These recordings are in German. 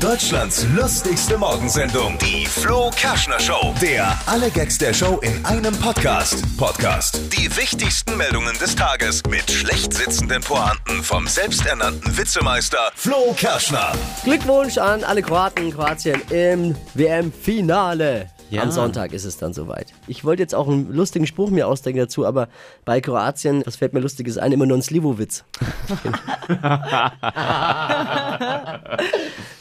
Deutschlands lustigste Morgensendung, die Flo Kerschner Show. Der alle Gags der Show in einem Podcast. Podcast. Die wichtigsten Meldungen des Tages mit schlecht sitzenden Pointen vom selbsternannten Witzemeister Flo Kerschner. Glückwunsch an alle Kroaten, Kroatien im WM-Finale. Ja. Am Sonntag ist es dann soweit. Ich wollte jetzt auch einen lustigen Spruch mir ausdenken dazu, aber bei Kroatien, was fällt mir lustiges ein, immer nur ein Slivovitz.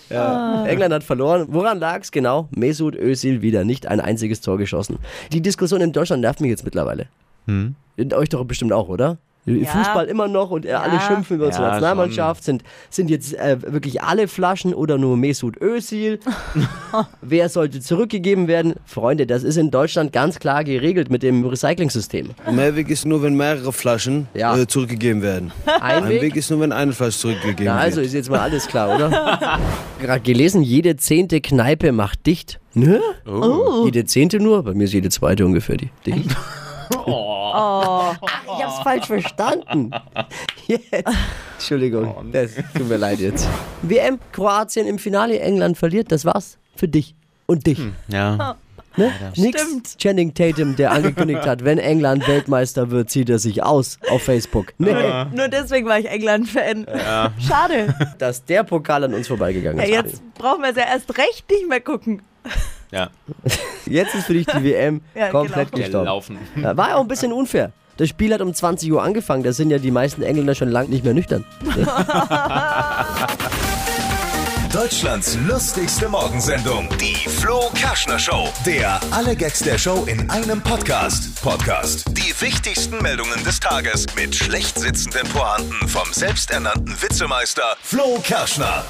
ja. England hat verloren. Woran lag es genau? Mesut Özil wieder nicht ein einziges Tor geschossen. Die Diskussion in Deutschland nervt mich jetzt mittlerweile. Hm? Euch doch bestimmt auch, oder? Fußball immer noch und äh, alle schimpfen über unsere Ja, Nationalmannschaft. Sind, sind jetzt äh, wirklich alle Flaschen oder nur Mesut Özil? Wer sollte zurückgegeben werden? Freunde, das ist in Deutschland ganz klar geregelt mit dem Recycling-System. Mehrweg ist nur, wenn mehrere Flaschen Ja. äh, zurückgegeben werden. Ein Ein Weg Weg? ist nur, wenn eine Flasche zurückgegeben Na, also wird. ist jetzt mal alles klar, oder? Gerade gelesen, jede zehnte Kneipe macht dicht. Ne? Jede zehnte nur? Bei mir ist jede zweite ungefähr die dicht. Ach, ich hab's falsch verstanden. Jetzt. Entschuldigung, das tut mir leid jetzt. WM, Kroatien im Finale, England verliert, das war's für dich und dich. Ja. Ne? Nix Channing Tatum, der angekündigt hat, wenn England Weltmeister wird, zieht er sich aus auf Facebook. Nee, Nur deswegen war ich England-Fan. Schade. dass der Pokal an uns vorbeigegangen Ja, ist. jetzt brauchen wir es ja erst recht nicht mehr gucken. Ja. Jetzt ist für dich die WM Ja, komplett genau. gestorben. Gelaufen. Ja, War ja auch ein bisschen unfair. Das Spiel hat um 20 Uhr angefangen, da sind ja die meisten Engländer schon lang nicht mehr nüchtern. Deutschlands lustigste Morgensendung, die Flo Kerschner Show. Der alle Gags der Show in einem Podcast. Podcast. Die wichtigsten Meldungen des Tages mit schlecht sitzenden Pointen vom selbsternannten Witzemeister Flo Kerschner.